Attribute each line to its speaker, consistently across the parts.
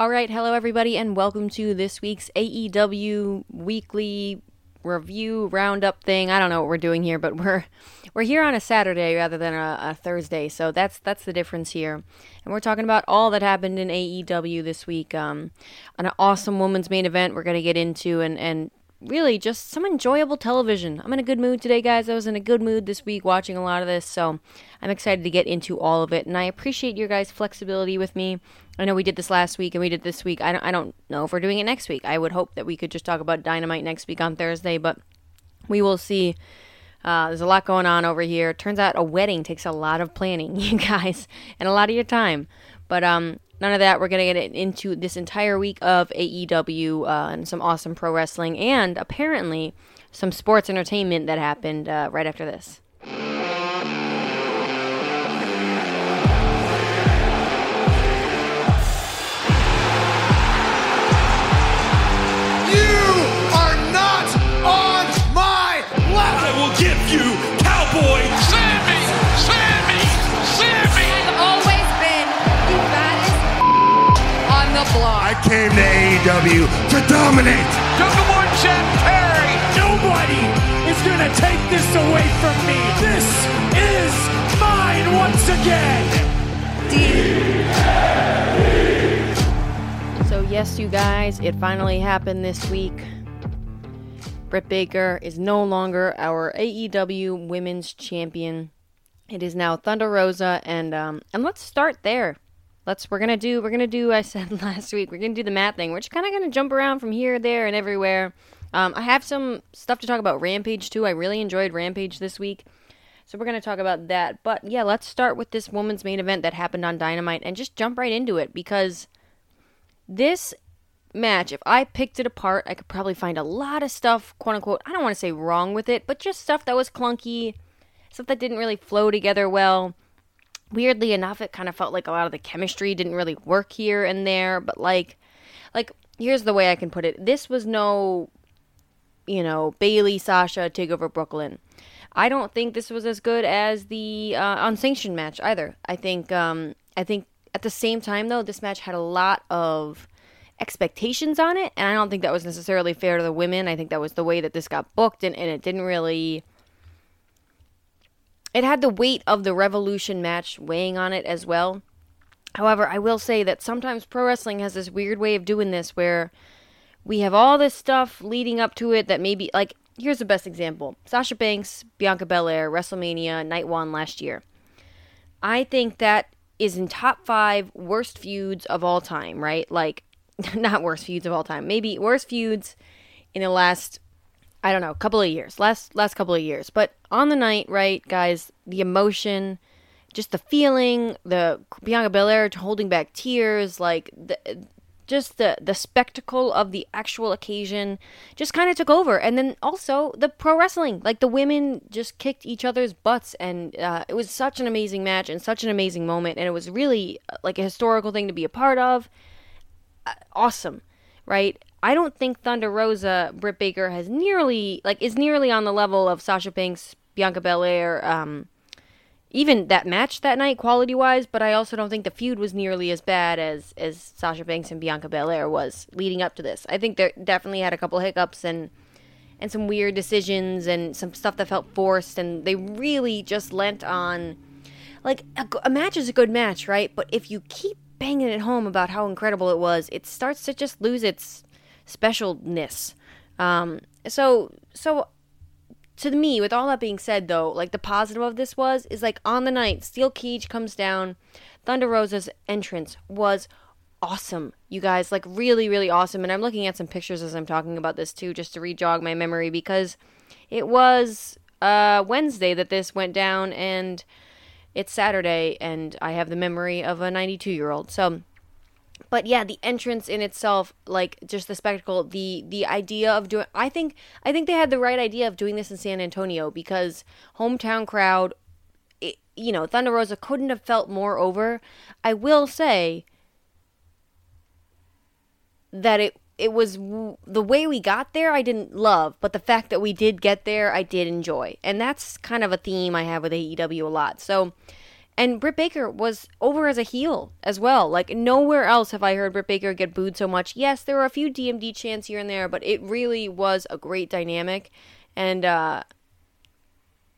Speaker 1: All right, hello everybody, and welcome to this week's AEW weekly review roundup thing. I don't know what we're doing here, but we're we're here on a Saturday rather than a, a, Thursday, so that's that's the difference here. And we're talking about all that happened in AEW this week. Um, an awesome women's main event we're gonna get into, and and really just some enjoyable television. I'm in a good mood today, guys. I was in a good mood this week watching a lot of this, so I'm excited to get into all of it. And I appreciate your guys' flexibility with me. I know we did this last week and we did this week. I don't, I don't know if we're doing it next week. I would hope that we could just talk about Dynamite next week on Thursday, but we will see. Uh, there's a lot going on over here. Turns out a wedding takes a lot of planning, you guys, and a lot of your time. But um, none of that. We're going to get into this entire week of AEW uh, and some awesome pro wrestling and apparently some sports entertainment that happened uh, right after this.
Speaker 2: I came to AEW to dominate.
Speaker 3: Double Jeff Perry.
Speaker 4: Nobody is going to take this away from me. This is mine once again.
Speaker 1: So, yes, you guys, it finally happened this week. Britt Baker is no longer our AEW Women's Champion. It is now Thunder Rosa, and um, and let's start there let's we're gonna do we're gonna do I said last week we're gonna do the mat thing. We're just kind of gonna jump around from here, there, and everywhere. Um, I have some stuff to talk about Rampage too. I really enjoyed Rampage this week, so we're gonna talk about that. But yeah, let's start with this woman's main event that happened on Dynamite and just jump right into it because this match, if I picked it apart, I could probably find a lot of stuff, quote unquote. I don't want to say wrong with it, but just stuff that was clunky, stuff that didn't really flow together well weirdly enough it kind of felt like a lot of the chemistry didn't really work here and there but like like here's the way i can put it. This was no you know Bayley sasha take over brooklyn. I don't think this was as good as the uh, unsanctioned match either. I think um i think at the same time though this match had a lot of expectations on it and i don't think that was necessarily fair to the women. I think that was the way that this got booked and, and it didn't really it had the weight of the Revolution match weighing on it as well. However, I will say that sometimes pro wrestling has this weird way of doing this where we have all this stuff leading up to it that maybe, like, here's the best example Sasha Banks, Bianca Belair, WrestleMania, Night One last year. I think that is in top five worst feuds of all time, right? Like, not worst feuds of all time, maybe worst feuds in the last I don't know, a couple of years, last last couple of years. But on the night, right, guys, the emotion, just the feeling, the Bianca Belair holding back tears, like the, just the the spectacle of the actual occasion, just kind of took over. And then also the pro wrestling, like the women just kicked each other's butts, and uh, it was such an amazing match and such an amazing moment, and it was really uh, like a historical thing to be a part of. Uh, awesome, right? I don't think Thunder Rosa Britt Baker has nearly like is nearly on the level of Sasha Banks, Bianca Belair, um, even that match that night quality wise. But I also don't think the feud was nearly as bad as as Sasha Banks and Bianca Belair was leading up to this. I think they definitely had a couple hiccups and and some weird decisions and some stuff that felt forced, and they really just lent on like a, a match is a good match, right? But if you keep banging it home about how incredible it was, it starts to just lose its specialness. Um, so so to me, with all that being said, though, like the positive of this was is like on the night, Steel Cage comes down, Thunder Rosa's entrance was awesome, you guys, like really, really awesome. And I'm looking at some pictures as I'm talking about this too, just to rejog my memory because it was uh, Wednesday that this went down, and it's Saturday, and I have the memory of a 92 year old. So but yeah the entrance in itself like just the spectacle the the idea of doing i think i think they had the right idea of doing this in san antonio because hometown crowd it, you know thunder rosa couldn't have felt more over. I will say that it it was the way we got there i didn't love but the fact that we did get there i did enjoy. And that's kind of a theme i have with aew a lot. So And Britt Baker was over as a heel as well. Like nowhere else have I heard Britt Baker get booed so much. Yes, there were a few DMD chants here and there, but it really was a great dynamic. And uh,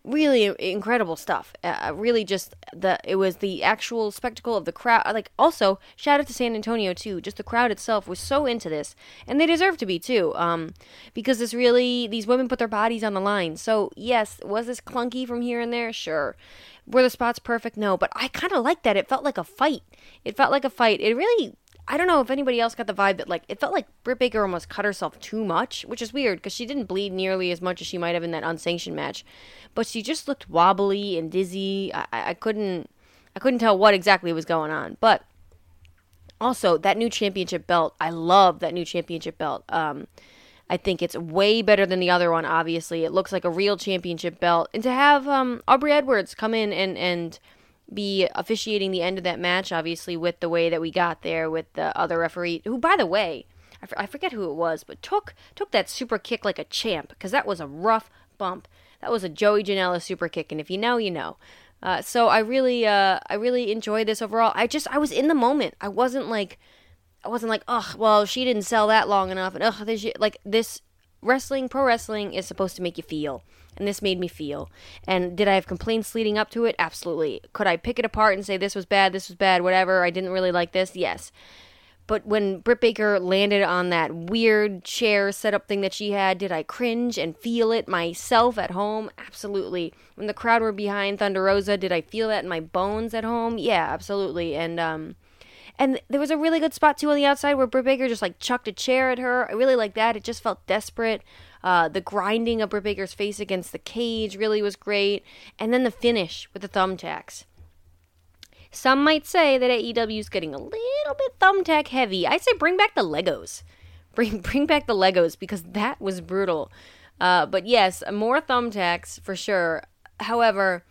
Speaker 1: really incredible stuff. Uh, really, just the it was the actual spectacle of the crowd. Like also, shout out to San Antonio too. Just the crowd itself was so into this, and they deserve to be too. Um, because this really these women put their bodies on the line. So yes, was this clunky from here and there? Sure. Were the spots perfect? No, but I kind of liked that. It felt like a fight. It felt like a fight. It really I don't know if anybody else got the vibe that like it felt like Britt Baker almost cut herself too much, which is weird because she didn't bleed nearly as much as she might have in that unsanctioned match, but she just looked wobbly and dizzy. I, I couldn't I couldn't tell what exactly was going on, but also that new championship belt, I love that new championship belt. Um, I think it's way better than the other one. Obviously, it looks like a real championship belt, and to have um, Aubrey Edwards come in and and be officiating the end of that match, obviously, with the way that we got there with the other referee, who, by the way, I, f- I forget who it was, but took took that super kick like a champ because that was a rough bump. That was a Joey Janela super kick, and if you know, you know. Uh, so I really, uh, I really enjoyed this overall. I just, I was in the moment. I wasn't like, I wasn't like, oh, well, she didn't sell that long enough, and ugh, this, like this wrestling, pro wrestling is supposed to make you feel and this made me feel. And did I have complaints leading up to it? Absolutely. Could I pick it apart and say this was bad, this was bad, whatever, I didn't really like this? Yes. But when Britt Baker landed on that weird chair setup thing that she had, did I cringe and feel it myself at home? Absolutely. When the crowd were behind Thunder Rosa, did I feel that in my bones at home? Yeah, absolutely. And um and there was a really good spot too on the outside where Britt Baker just like chucked a chair at her. I really like that. It just felt desperate. Uh, the grinding of Britt Baker's face against the cage really was great. And then the finish with the thumbtacks. Some might say that AEW is getting a little bit thumbtack heavy. I say bring back the Legos. Bring bring back the Legos because that was brutal. Uh, but yes, more thumbtacks for sure. However,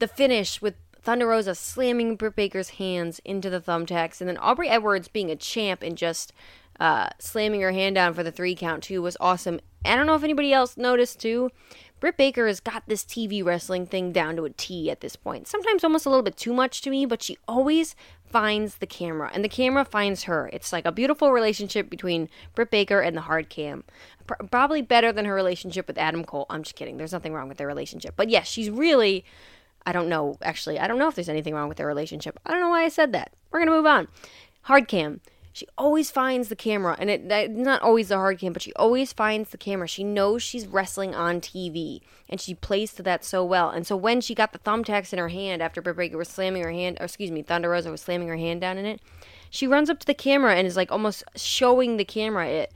Speaker 1: the finish with Thunder Rosa slamming Britt Baker's hands into the thumbtacks, and then Aubrey Edwards being a champ and just uh, slamming her hand down for the three count too was awesome. I don't know if anybody else noticed too. Britt Baker has got this TV wrestling thing down to a T at this point. Sometimes almost a little bit too much to me, but she always finds the camera, and the camera finds her. It's like a beautiful relationship between Britt Baker and the hard cam. Probably better than her relationship with Adam Cole. I'm just kidding. There's nothing wrong with their relationship. But yes, she's really. I don't know, actually. I don't know if there's anything wrong with their relationship. I don't know why I said that. We're going to move on. Hard cam she always finds the camera and it not always the hard cam but she always finds the camera. She knows she's wrestling on tv and she plays to that so well. And so when she got the thumbtacks in her hand after Britt Baker was slamming her hand or excuse me thunder rosa was slamming her hand down in it she runs up to the camera and is like almost showing the camera. It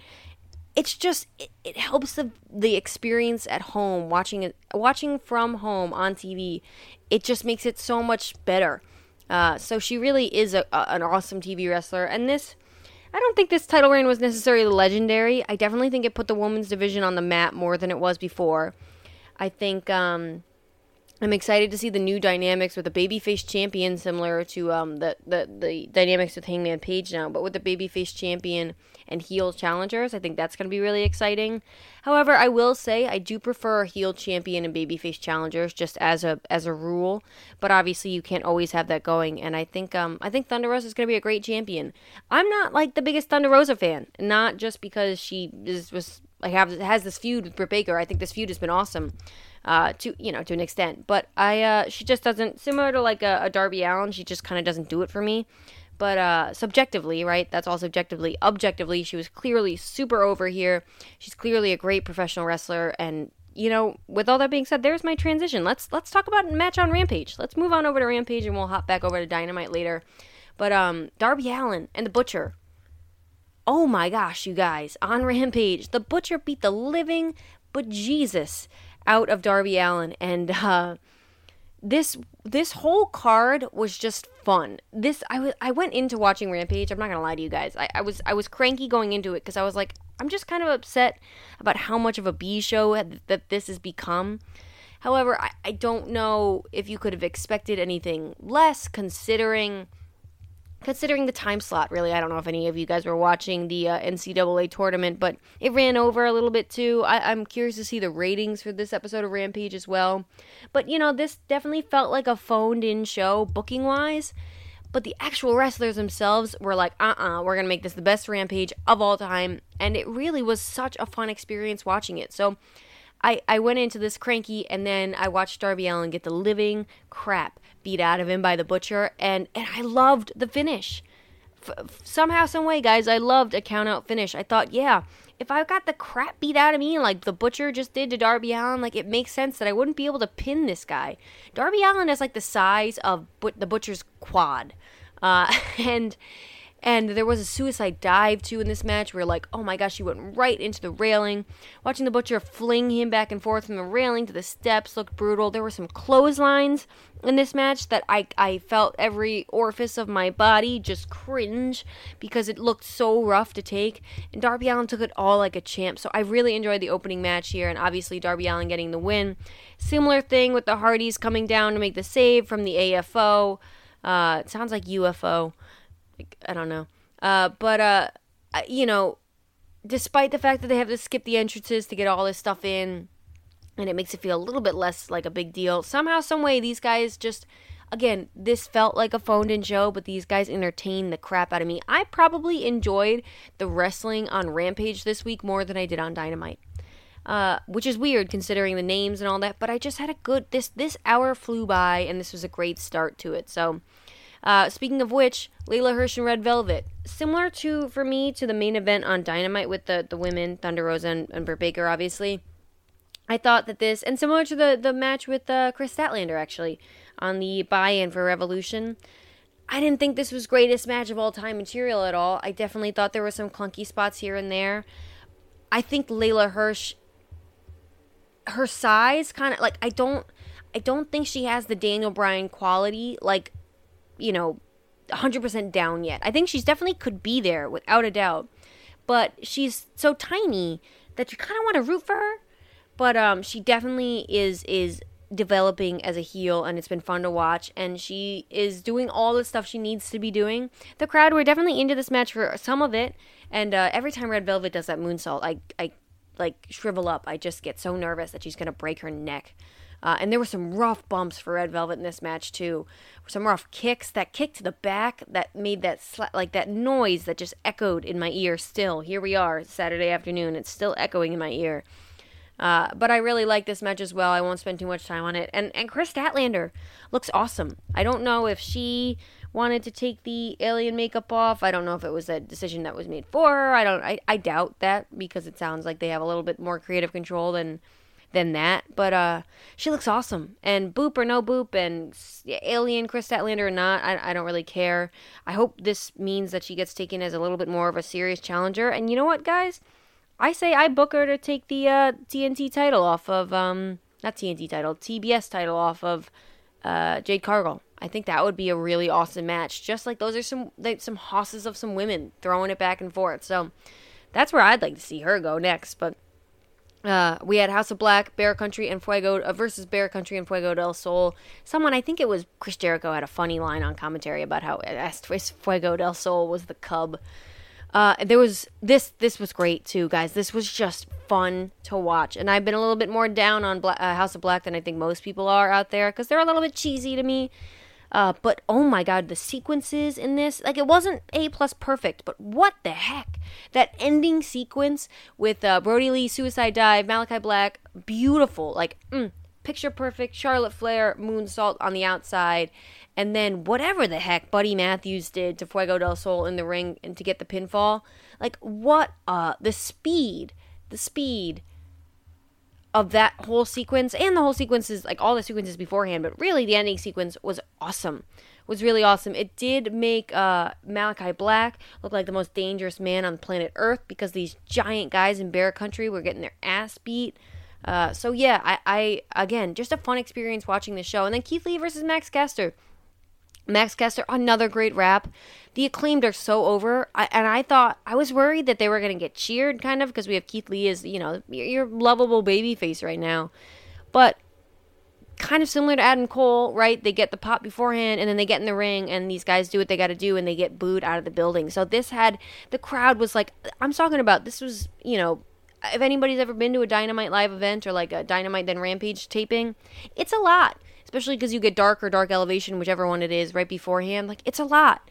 Speaker 1: it's just it, it helps the the experience at home watching it watching from home on tv it just makes it so much better. Uh, so she really is a, a, an awesome TV wrestler, and this I don't think this title reign was necessarily legendary. I definitely think it put the women's division on the map more than it was before. I think um, I'm excited to see the new dynamics with the babyface champion, similar to um, the, the the dynamics with Hangman Page now, but with the babyface champion and heel challengers. I think that's going to be really exciting. However, I will say I do prefer a heel champion and babyface challengers just as a as a rule. But obviously, you can't always have that going. And I think um I think Thunder Rosa is going to be a great champion. I'm not like the biggest Thunder Rosa fan, not just because she is was like have has this feud with Britt Baker. I think this feud has been awesome. Uh, to you know, to an extent, but I uh, she just doesn't similar to like a, a Darby Allin. She just kind of doesn't do it for me. But uh, subjectively, right? That's all subjectively. Objectively, she was clearly super over here. She's clearly a great professional wrestler, and you know, with all that being said, there's my transition. Let's let's talk about match on Rampage. Let's move on over to Rampage, and we'll hop back over to Dynamite later. But um, Darby Allin and the Butcher. Oh my gosh, you guys! On Rampage, the Butcher beat the living but Jesus out of Darby Allin, and uh, this this whole card was just fun. This I was I went into watching Rampage. I'm not gonna lie to you guys. I, I was I was cranky going into it because I was like I'm just kind of upset about how much of a B show that this has become. However, I, I don't know if you could have expected anything less considering considering the time slot, really, I don't know if any of you guys were watching the uh, NCAA tournament, but it ran over a little bit too. I- I'm curious to see the ratings for this episode of Rampage as well. But, you know, this definitely felt like a phoned in show booking wise. But the actual wrestlers themselves were like, uh uh-uh, uh, we are going to make this the best Rampage of all time. And it really was such a fun experience watching it. So I, I went into this cranky and then I watched Darby Allin get the living crap beat out of him by the butcher and, and I loved the finish. F- somehow, some way, guys, I loved a count out finish. I thought, yeah, if I got the crap beat out of me like the butcher just did to Darby Allin, like it makes sense that I wouldn't be able to pin this guy. Darby Allin is like the size of but- the butcher's quad, uh, and and there was a suicide dive too in this match where, like, oh my gosh, he went right into the railing. Watching the Butcher fling him back and forth from the railing to the steps looked brutal. There were some clotheslines in this match that I, I felt every orifice of my body just cringe because it looked so rough to take. And Darby Allin took it all like a champ. So I really enjoyed the opening match here, and obviously Darby Allin getting the win. Similar thing with the Hardys coming down to make the save from the AFO. Uh, it sounds like UFO. I don't know. Uh, but, uh, you know, despite the fact that they have to skip the entrances to get all this stuff in, and it makes it feel a little bit less like a big deal, somehow, some way, these guys just. Again, this felt like a phoned in show, but these guys entertained the crap out of me. I probably enjoyed the wrestling on Rampage this week more than I did on Dynamite. Uh, which is weird considering the names and all that. But I just had a good this this hour flew by, and this was a great start to it. So uh, speaking of which, Leyla Hirsch and Red Velvet, similar to for me to the main event on Dynamite with the the women Thunder Rosa and, and Britt Baker, obviously. I thought that this, and similar to the the match with uh, Kris Statlander actually on the buy-in for Revolution. I didn't think this was greatest match of all time material at all. I definitely thought there were some clunky spots here and there. I think Leyla Hirsch, her size, kind of like I don't, I don't think she has the Daniel Bryan quality like you know, 100% down yet. I think she's definitely could be there without a doubt. But she's so tiny that you kind of want to root for her. But um, she definitely is is developing as a heel and it's been fun to watch and she is doing all the stuff she needs to be doing the crowd were definitely into this match for some of it and uh, every time red velvet does that moonsault i i like shrivel up i just get so nervous that she's gonna break her neck uh, and there were some rough bumps for Red Velvet in this match too. Some rough kicks. That kick to the back that made that sla- like that noise that just echoed in my ear. Still, here we are, Saturday afternoon. It's still echoing in my ear. Uh, but I really like this match as well. I won't spend too much time on it. And and Kris Statlander looks awesome. I don't know if she wanted to take the alien makeup off. I don't know if it was a decision that was made for her. I don't. I, I doubt that because it sounds like they have a little bit more creative control than than that. But uh, she looks awesome. And boop or no boop, and alien Kris Statlander or not, I, I don't really care. I hope this means that she gets taken as a little bit more of a serious challenger. And you know what, guys? I say I book her to take the uh, TNT title off of um not TNT title TBS title off of uh, Jade Cargill. I think that would be a really awesome match. Just like those are some like, some hosses of some women throwing it back and forth. So that's where I'd like to see her go next. But uh, we had House of Black, Bear Country, and Fuego uh, versus Bear Country and Fuego del Sol. Someone, I think it was Chris Jericho, had a funny line on commentary about how Fuego del Sol was the cub. Uh, there was this. This was great too, guys. This was just fun to watch, and I've been a little bit more down on Bla- uh, House of Black than I think most people are out there because they're a little bit cheesy to me. Uh, but oh my god, the sequences in this, like it wasn't A plus perfect, but what the heck? That ending sequence with uh, Brodie Lee, Suicide Dive, Malachi Black, beautiful, like mm, picture perfect, Charlotte Flair, moonsault on the outside, and then whatever the heck Buddy Matthews did to Fuego del Sol in the ring and to get the pinfall. Like what? Uh, the speed, the speed of that whole sequence and the whole sequence is like all the sequences beforehand, but really the ending sequence was awesome. Was really awesome. It did make uh, Malachi Black look like the most dangerous man on planet Earth because these giant guys in Bear Country were getting their ass beat. Uh, so yeah, I, I again just a fun experience watching the show. And then Keith Lee versus Max Caster. Max Caster, another great rap. The acclaimed are so over, I, and I thought I was worried that they were going to get cheered, kind of, because we have Keith Lee as you know your, your lovable baby face right now. But kind of similar to Adam Cole, right? They get the pop beforehand and then they get in the ring and these guys do what they got to do and they get booed out of the building. So this had the crowd was like I'm talking about this was, you know, if anybody's ever been to a Dynamite live event or like a Dynamite then Rampage taping, it's a lot, especially cuz you get dark or dark elevation whichever one it is right beforehand. Like it's a lot.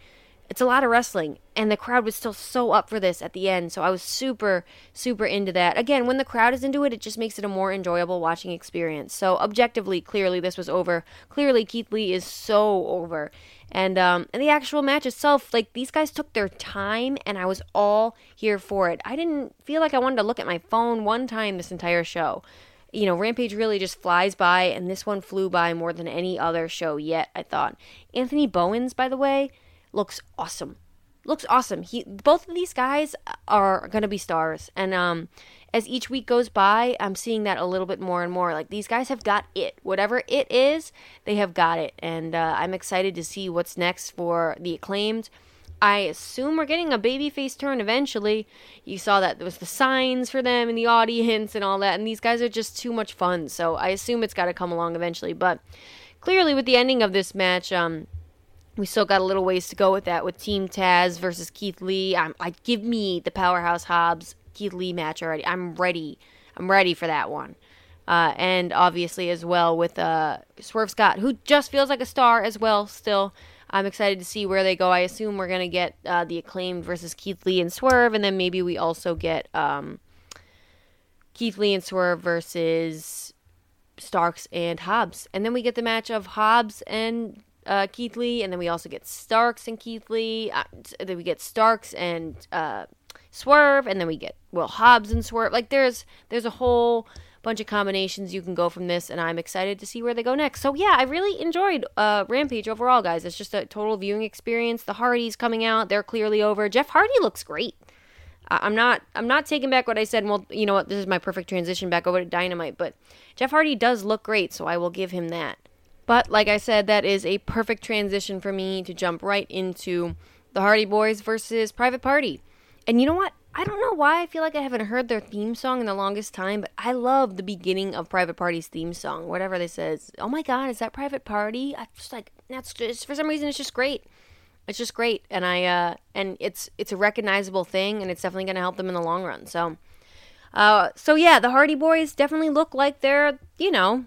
Speaker 1: It's a lot of wrestling, and the crowd was still so up for this at the end. So I was super, super into that. Again, when the crowd is into it, it just makes it a more enjoyable watching experience. So objectively, clearly, this was over. Clearly, Keith Lee is so over. And um, and the actual match itself, like these guys took their time, and I was all here for it. I didn't feel like I wanted to look at my phone one time this entire show you know, Rampage really just flies by, and this one flew by more than any other show yet, I thought. Anthony Bowens, by the way, looks awesome. Looks awesome. He both of these guys are to be stars and um as each week goes by, I'm seeing that a little bit more and more. Like these guys have got it. Whatever it is, they have got it. And uh, I'm excited to see what's next for the acclaimed. I assume we're getting a babyface turn eventually. You saw that there was the signs for them in the audience and all that, and these guys are just too much fun. So I assume it's got to come along eventually. But clearly, with the ending of this match, um, we still got a little ways to go with that with Team Taz versus Keith Lee. I'm, I give me the Powerhouse Hobbs Keith Lee match already. I'm ready. I'm ready for that one. Uh, and obviously as well with uh, Swerve Scott, who just feels like a star as well. Still, I'm excited to see where they go. I assume we're gonna get uh, the acclaimed versus Keith Lee and Swerve, and then maybe we also get um, Keith Lee and Swerve versus Starks and Hobbs, and then we get the match of Hobbs and uh, Keith Lee, and then we also get Starks and Keith Lee. Uh, then we get Starks and uh, Swerve, and then we get Will Hobbs and Swerve. Like there's there's a whole bunch of combinations you can go from this, and I'm excited to see where they go next. So yeah, I really enjoyed uh, Rampage overall, guys. It's just a total viewing experience. The Hardys coming out, they're clearly over. Jeff Hardy looks great. I'm not I'm not taking back what I said. Well, you know what? This is my perfect transition back over to Dynamite, but Jeff Hardy does look great, so I will give him that. But like I said, that is a perfect transition for me to jump right into the Hardy Boys versus Private Party. And you know what? I don't know why I feel like I haven't heard their theme song in the longest time, but I love the beginning of Private Party's theme song. Whatever they says, oh my god, is that Private Party? I just like that's just for some reason it's just great. It's just great, and I uh, and it's it's a recognizable thing, and it's definitely going to help them in the long run. So, uh, so yeah, the Hardy Boys definitely look like they're you know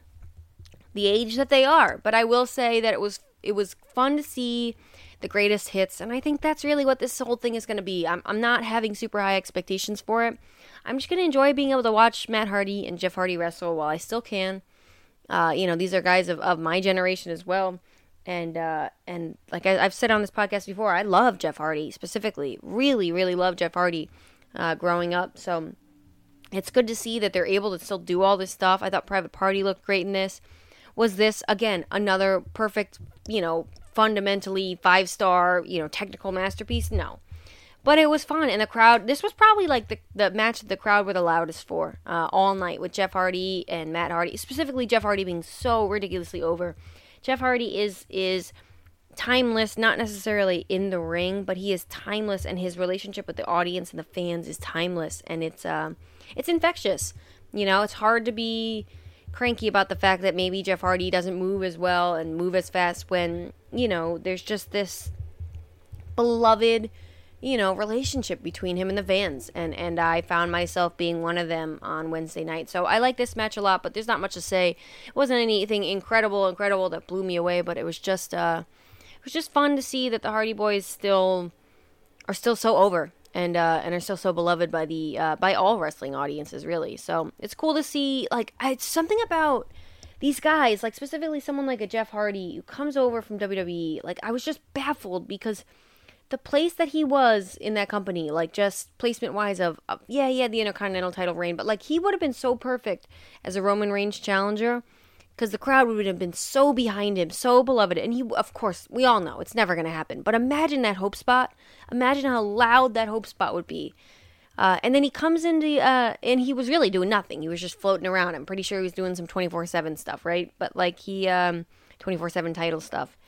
Speaker 1: the age that they are. But I will say that it was it was fun to see the greatest hits, and I think that's really what this whole thing is going to be. I'm I'm not having super high expectations for it. I'm just going to enjoy being able to watch Matt Hardy and Jeff Hardy wrestle while I still can. Uh, you know, these are guys of, of my generation as well. And uh, and like I, have said on this podcast before, I love Jeff Hardy specifically. Really, really love Jeff Hardy uh, growing up. So it's good to see that they're able to still do all this stuff. I thought Private Party looked great in this was this again another perfect, you know, fundamentally five star, you know, technical masterpiece? No. But it was fun, and the crowd. This was probably like the the match that the crowd were the loudest for uh, all night with Jeff Hardy and Matt Hardy, specifically Jeff Hardy being so ridiculously over. Jeff Hardy is is timeless, not necessarily in the ring, but he is timeless, and his relationship with the audience and the fans is timeless, and it's um, it's infectious. You know, it's hard to be cranky about the fact that maybe Jeff Hardy doesn't move as well and move as fast when, you know, there's just this beloved, you know, relationship between him and the Vans. And and I found myself being one of them on Wednesday night. So I like this match a lot, but there's not much to say. It wasn't anything incredible, incredible that blew me away, but it was just uh it was just fun to see that the Hardy Boys still are still so over and uh, and are still so beloved by the uh, by all wrestling audiences, really. So it's cool to see. Like, it's something about these guys, like specifically someone like a Jeff Hardy who comes over from WWE. Like, I was just baffled because the place that he was in that company, like just placement wise, of, of yeah, he had the Intercontinental title reign, but like he would have been so perfect as a Roman Reigns challenger because the crowd would have been so behind him, so beloved. And he, of course, we all know it's never going to happen. But imagine that hope spot. Imagine how loud that hope spot would be. Uh, and then he comes into, uh, and he was really doing nothing. He was just floating around. I'm pretty sure he was doing some 24 7 stuff, right? But like he, um, 24 7 title stuff.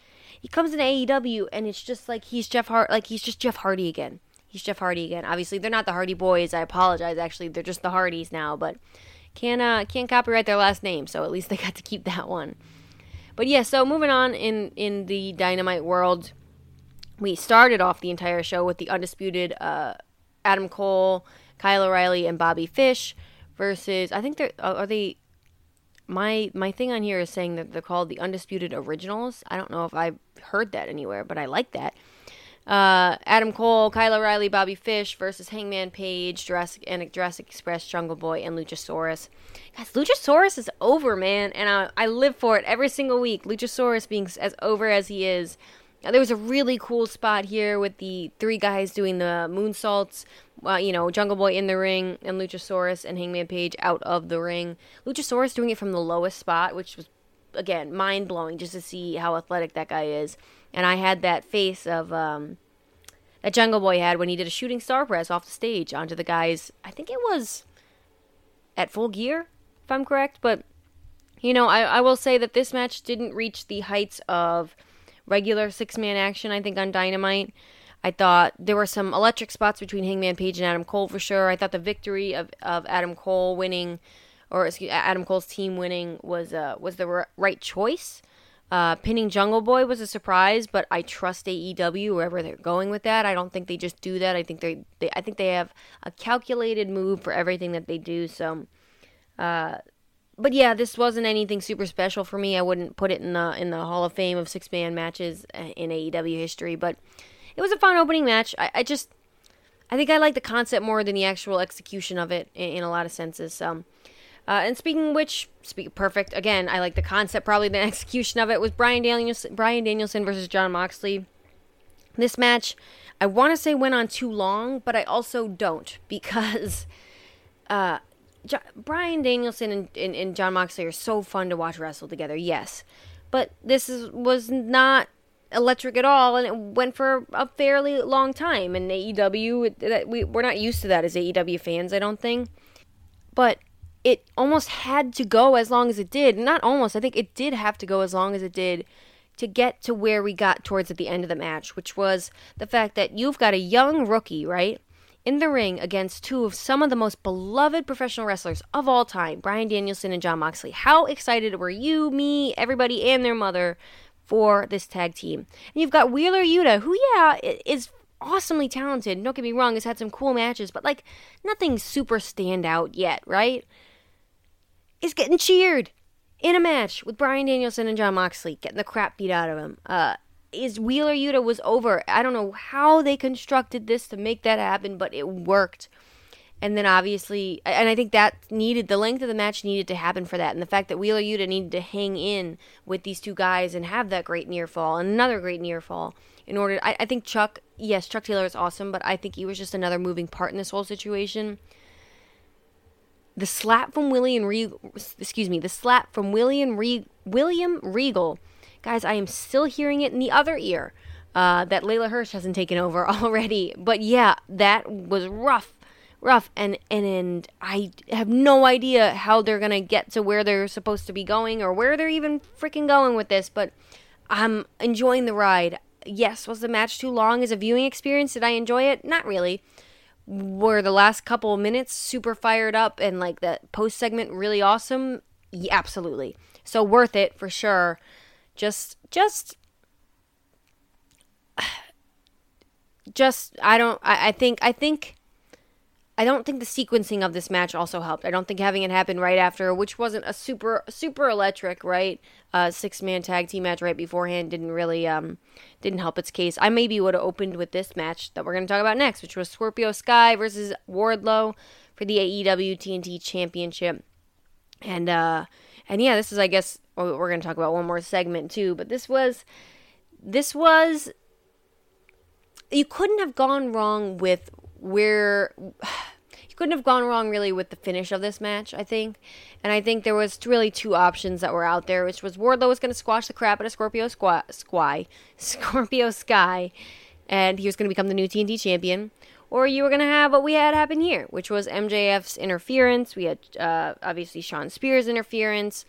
Speaker 1: He comes into AEW, and it's just like he's Jeff Hart, like he's just Jeff Hardy again. He's Jeff Hardy again. Obviously, they're not the Hardy Boys. I apologize. Actually, they're just the Hardys now. But can't uh, can't copyright their last name, so at least they got to keep that one. But yeah, so moving on in in the Dynamite world, we started off the entire show with the undisputed uh, Adam Cole, Kyle O'Reilly, and Bobby Fish versus I think they're are they. My my thing on here is saying that they're called the undisputed originals. I don't know if I've heard that anywhere, but I like that. Uh, Adam Cole, Kyle O'Reilly, Bobby Fish versus Hangman Page, Jurassic and Jurassic Express, Jungle Boy, and Luchasaurus. Guys, Luchasaurus is over, man, and I, I live for it every single week. Luchasaurus being as over as he is. There was a really cool spot here with the three guys doing the moonsaults. Uh, you know, Jungle Boy in the ring and Luchasaurus and Hangman Page out of the ring. Luchasaurus doing it from the lowest spot, which was again mind blowing just to see how athletic that guy is and I had that face of um, that Jungle Boy had when he did a shooting star press off the stage onto the guys. I think it was at full gear, if I'm correct. But you know, I, I will say that this match didn't reach the heights of regular six man action. I think on Dynamite. I thought there were some electric spots between Hangman Page and Adam Cole for sure. I thought the victory of, of Adam Cole winning, or excuse, Adam Cole's team winning, was uh, was the r- right choice. Uh, pinning Jungle Boy was a surprise, but I trust AEW wherever they're going with that. I don't think they just do that. I think they, they I think they have a calculated move for everything that they do. So, uh, but yeah, this wasn't anything super special for me. I wouldn't put it in the in the Hall of Fame of six man matches uh, in AEW history, but it was a fun opening match. I, I just I think I like the concept more than the actual execution of it in, in a lot of senses. So. Uh, and speaking which, speak perfect. Again, I like the concept. Probably the execution of it was Bryan Danielson, Bryan Danielson versus Jon Moxley. This match, I want to say went on too long, but I also don't because uh, Bryan Danielson and, and, and Jon Moxley are so fun to watch wrestle together. Yes, but this is was not electric at all, and it went for a fairly long time. And AEW, we we're not used to that as AEW fans. I don't think, but it almost had to go as long as it did. Not almost, I think it did have to go as long as it did to get to where we got towards at the end of the match, which was the fact that you've got a young rookie, right? In the ring against two of some of the most beloved professional wrestlers of all time, Bryan Danielson and Jon Moxley. How excited were you, me, everybody, and their mother for this tag team? And you've got Wheeler Yuta, who, yeah, is awesomely talented. Don't get me wrong, has had some cool matches, but like nothing super standout yet, right? Is getting cheered in a match with Bryan Danielson and Jon Moxley, getting the crap beat out of him. Uh, is Wheeler Yuta was over. I don't know how they constructed this to make that happen, but it worked. And then obviously, and I think that needed the length of the match needed to happen for that, and the fact that Wheeler Yuta needed to hang in with these two guys and have that great near fall and another great near fall in order. I, I think Chuck, yes, Chuck Taylor is awesome, but I think he was just another moving part in this whole situation the slap from William Regal, excuse me, the slap from William Re- William Regal. Guys, I am still hearing it in the other ear. Uh, that Leyla Hirsch hasn't taken over already. But yeah, that was rough, rough, and and and I have no idea how they're gonna get to where they're supposed to be going or where they're even freaking going with this. But I'm enjoying the ride. Yes, was the match too long as a viewing experience? Did I enjoy it? Not really were the last couple minutes super fired up and like the post segment really awesome? Yeah, absolutely. So worth it for sure. Just just just I don't I, I think I think I don't think the sequencing of this match also helped. I don't think having it happen right after, which wasn't a super super electric, right? Uh, six man tag team match right beforehand didn't really um didn't help its case. I maybe would have opened with this match that we're gonna talk about next, which was Scorpio Sky versus Wardlow for the AEW TNT Championship. And uh and yeah, this is I guess we're gonna talk about one more segment too, but this was this was you couldn't have gone wrong with where you couldn't have gone wrong really with the finish of this match, I think. And I think there was really two options that were out there, which was Wardlow was going to squash the crap out of Scorpio Sky, Scorpio Sky, and he was going to become the new TNT champion. Or you were going to have what we had happen here, which was MJF's interference. We had uh, obviously Shawn Spears' interference.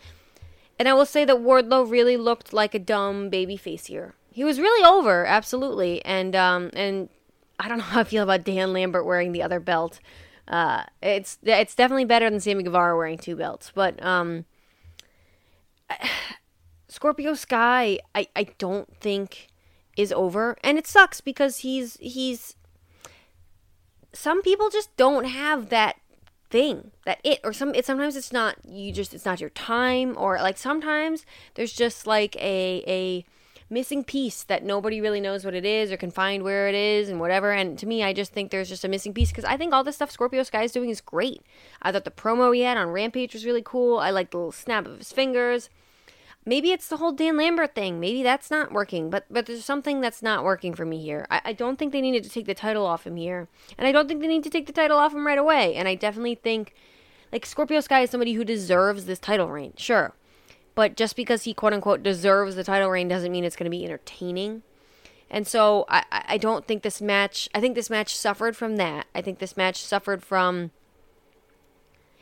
Speaker 1: And I will say that Wardlow really looked like a dumb baby face here. He was really over, absolutely. And um, and I don't know how I feel about Dan Lambert wearing the other belt. Uh, it's it's definitely better than Sammy Guevara wearing two belts, but um, Scorpio Sky, I, I don't think is over. And it sucks because he's he's some people just don't have that thing that it or some it sometimes it's not you just it's not your time or like sometimes there's just like a a missing piece that nobody really knows what it is or can find where it is and whatever and to me i just think there's just a missing piece because i think all the stuff scorpio sky is doing is great i thought the promo he had on rampage was really cool i like the little snap of his fingers maybe it's the whole Dan Lambert thing. Maybe that's not working, but but there's something that's not working for me here. I, I don't think they needed to take the title off him here, and I don't think they need to take the title off him right away. And I definitely think like Scorpio Sky is somebody who deserves this title reign, sure, but just because he quote unquote deserves the title reign doesn't mean it's going to be entertaining. And so I, I don't think this match. I think this match suffered from that. I think this match suffered from.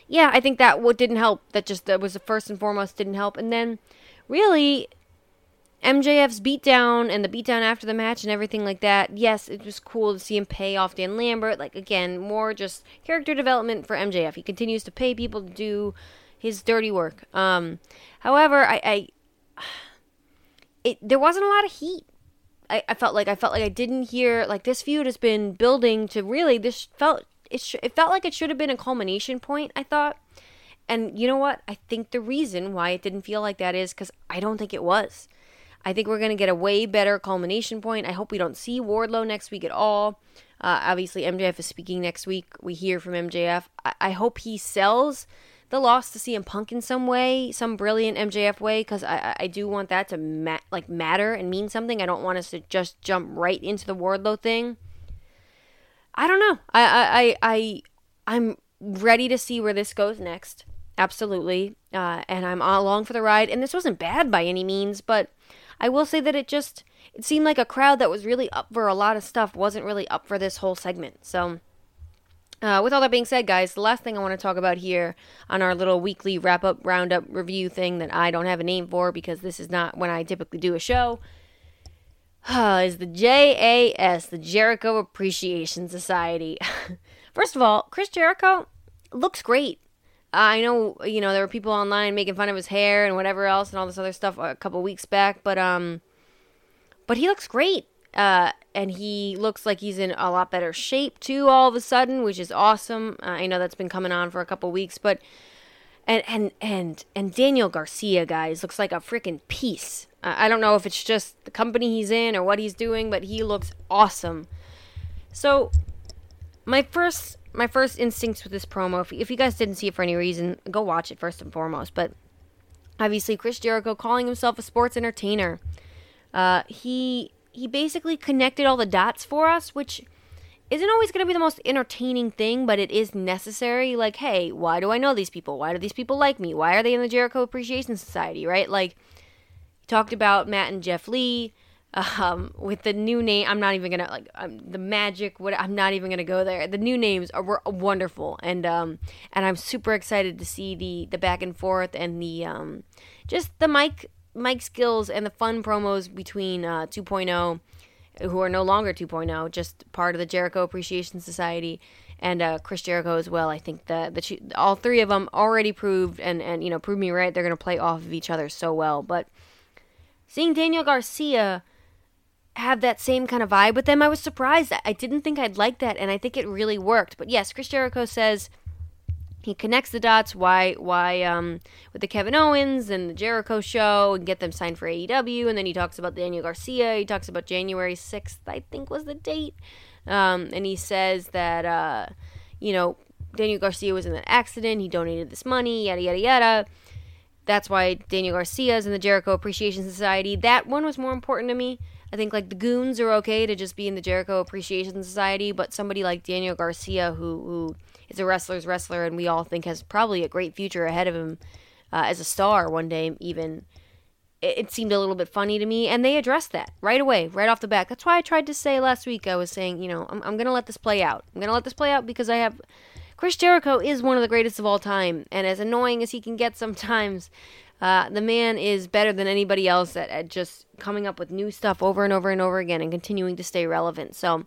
Speaker 1: Yeah, I think that what didn't help. That just that was the first and foremost didn't help. And then really, MJF's beatdown and the beatdown after the match and everything like that, yes, it was cool to see him pay off Dan Lambert. Like, again, more just character development for MJF. He continues to pay people to do his dirty work. Um, however, I, I it, there wasn't a lot of heat. I, I felt like I felt like I didn't hear like this feud has been building to really this felt it sh- it felt like it should have been a culmination point. I thought, and you know what? I think the reason why it didn't feel like that is because I don't think it was. I think we're to get a way better culmination point. I hope we don't see Wardlow next week at all. Uh, obviously, MJF is speaking next week. We hear from MJF. I, I hope he sells the loss to CM Punk in some way, some brilliant MJF way, because I, I do want that to ma- like matter and mean something. I don't want us to just jump right into the Wardlow thing. I don't know. I I I, I I'm ready to see where this goes next absolutely. Uh, and I'm along for the ride. And this wasn't bad by any means, but I will say that it just it seemed like a crowd that was really up for a lot of stuff wasn't really up for this whole segment. So. Uh, with all that being said, guys, the last thing I want to talk about here on our little weekly wrap up, roundup review thing that I don't have a name for because this is not when I typically do a show uh, is the JAS, the Jericho Appreciation Society. First of all, Chris Jericho looks great. I know, you know, there were people online making fun of his hair and whatever else and all this other stuff a couple weeks back, but um but he looks great. Uh and he looks like he's in a lot better shape too all of a sudden, which is awesome. Uh, I know that's been coming on for a couple weeks, but and and and and Daniel Garcia guys looks like a freaking piece. Uh, I don't know if it's just the company he's in or what he's doing, but he looks awesome. So my first my first instincts with this promo, if, if you guys didn't see it for any reason, go watch it first and foremost. But obviously, Chris Jericho calling himself a sports entertainer. Uh, he he basically connected all the dots for us, which isn't always going to be the most entertaining thing, but it is necessary. Like, hey, why do I know these people? Why do these people like me? Why are they in the Jericho Appreciation Society? Right? Like, he talked about Matt and Jeff Lee um, with the new name. I'm not even gonna like um, the magic. What I'm not even gonna go there. The new names are were wonderful, and um, and I'm super excited to see the the back and forth and the um, just the mic mic skills and the fun promos between uh, 2.0, who are no longer 2.0, just part of the Jericho Appreciation Society. And uh, Chris Jericho as well. I think the the all three of them already proved and and you know proved me right. They're gonna play off of each other so well. But seeing Daniel Garcia have that same kind of vibe with them. I was surprised. I didn't think I'd like that, and I think it really worked. But yes, Chris Jericho says he connects the dots. Why? Why? Um, with the Kevin Owens and the Jericho show, and get them signed for AEW, and then he talks about Daniel Garcia. He talks about January sixth, I think was the date, um, and he says that uh, you know Daniel Garcia was in an accident. He donated this money. Yada yada yada. That's why Daniel Garcia is in the Jericho Appreciation Society. That one was more important to me. I think like the goons are okay to just be in the Jericho Appreciation Society, but somebody like Daniel Garcia, who who is a wrestler's wrestler, and we all think has probably a great future ahead of him uh, as a star one day, even. It, it seemed a little bit funny to me, and they addressed that right away, right off the bat. That's why I tried to say last week. I was saying, you know, I'm, I'm gonna let this play out. I'm gonna let this play out because I have Chris Jericho is one of the greatest of all time, and as annoying as he can get sometimes, uh, the man is better than anybody else at, at just coming up with new stuff over and over and over again and continuing to stay relevant. So,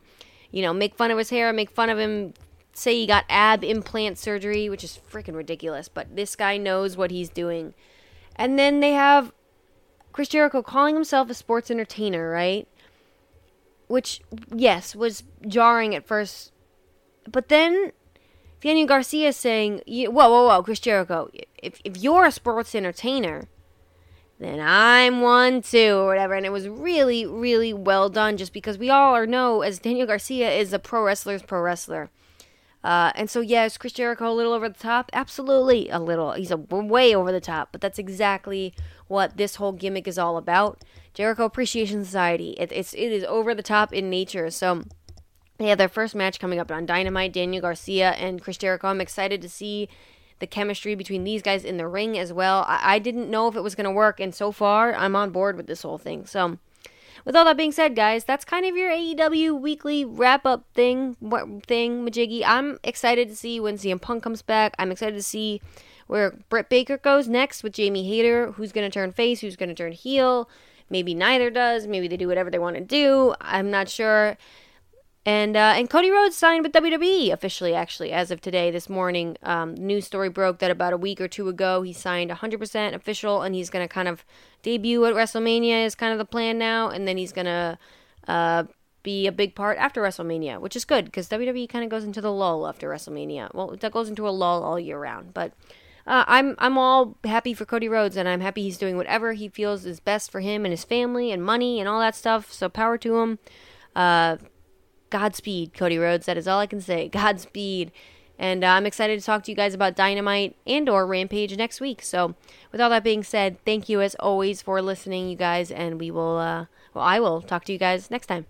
Speaker 1: you know, make fun of his hair, make fun of him, say he got ab implant surgery, which is freaking ridiculous, but this guy knows what he's doing. And then they have Chris Jericho calling himself a sports entertainer, right? Which, yes, was jarring at first. But then Daniel Garcia saying, whoa, whoa, whoa, Chris Jericho, if, if you're a sports entertainer, then I'm one too, or whatever. And it was really, really well done just because we all are know as Daniel Garcia is a pro wrestler's pro wrestler. Uh, and so, yeah, is Chris Jericho a little over the top? Absolutely a little. He's a way over the top, but that's exactly what this whole gimmick is all about. Jericho Appreciation Society. It, it's it is over the top in nature. So they have their first match coming up on Dynamite. Daniel Garcia and Chris Jericho. I'm excited to see the chemistry between these guys in the ring as well. I, I didn't know if it was going to work, and so far, I'm on board with this whole thing. So, with all that being said, guys, that's kind of your AEW weekly wrap up thing, thing, Majiggy. I'm excited to see when CM Punk comes back. I'm excited to see where Britt Baker goes next with Jamie Hayter. Who's going to turn face? Who's going to turn heel? Maybe neither does. Maybe they do whatever they want to do. I'm not sure. And uh, and Cody Rhodes signed with WWE officially, actually, as of today, this morning. Um, news story broke that about a week or two ago he signed 100% official, and he's going to kind of debut at WrestleMania is kind of the plan now, and then he's going to uh, be a big part after WrestleMania, which is good because WWE kind of goes into the lull after WrestleMania. Well, that goes into a lull all year round, but. Uh, I'm I'm all happy for Cody Rhodes, and I'm happy he's doing whatever he feels is best for him and his family and money and all that stuff. So power to him. Uh, Godspeed, Cody Rhodes. That is all I can say. Godspeed. And uh, I'm excited to talk to you guys about Dynamite and or Rampage next week. So, with all that being said, thank you as always for listening, you guys, and we will, uh, well, I will talk to you guys next time.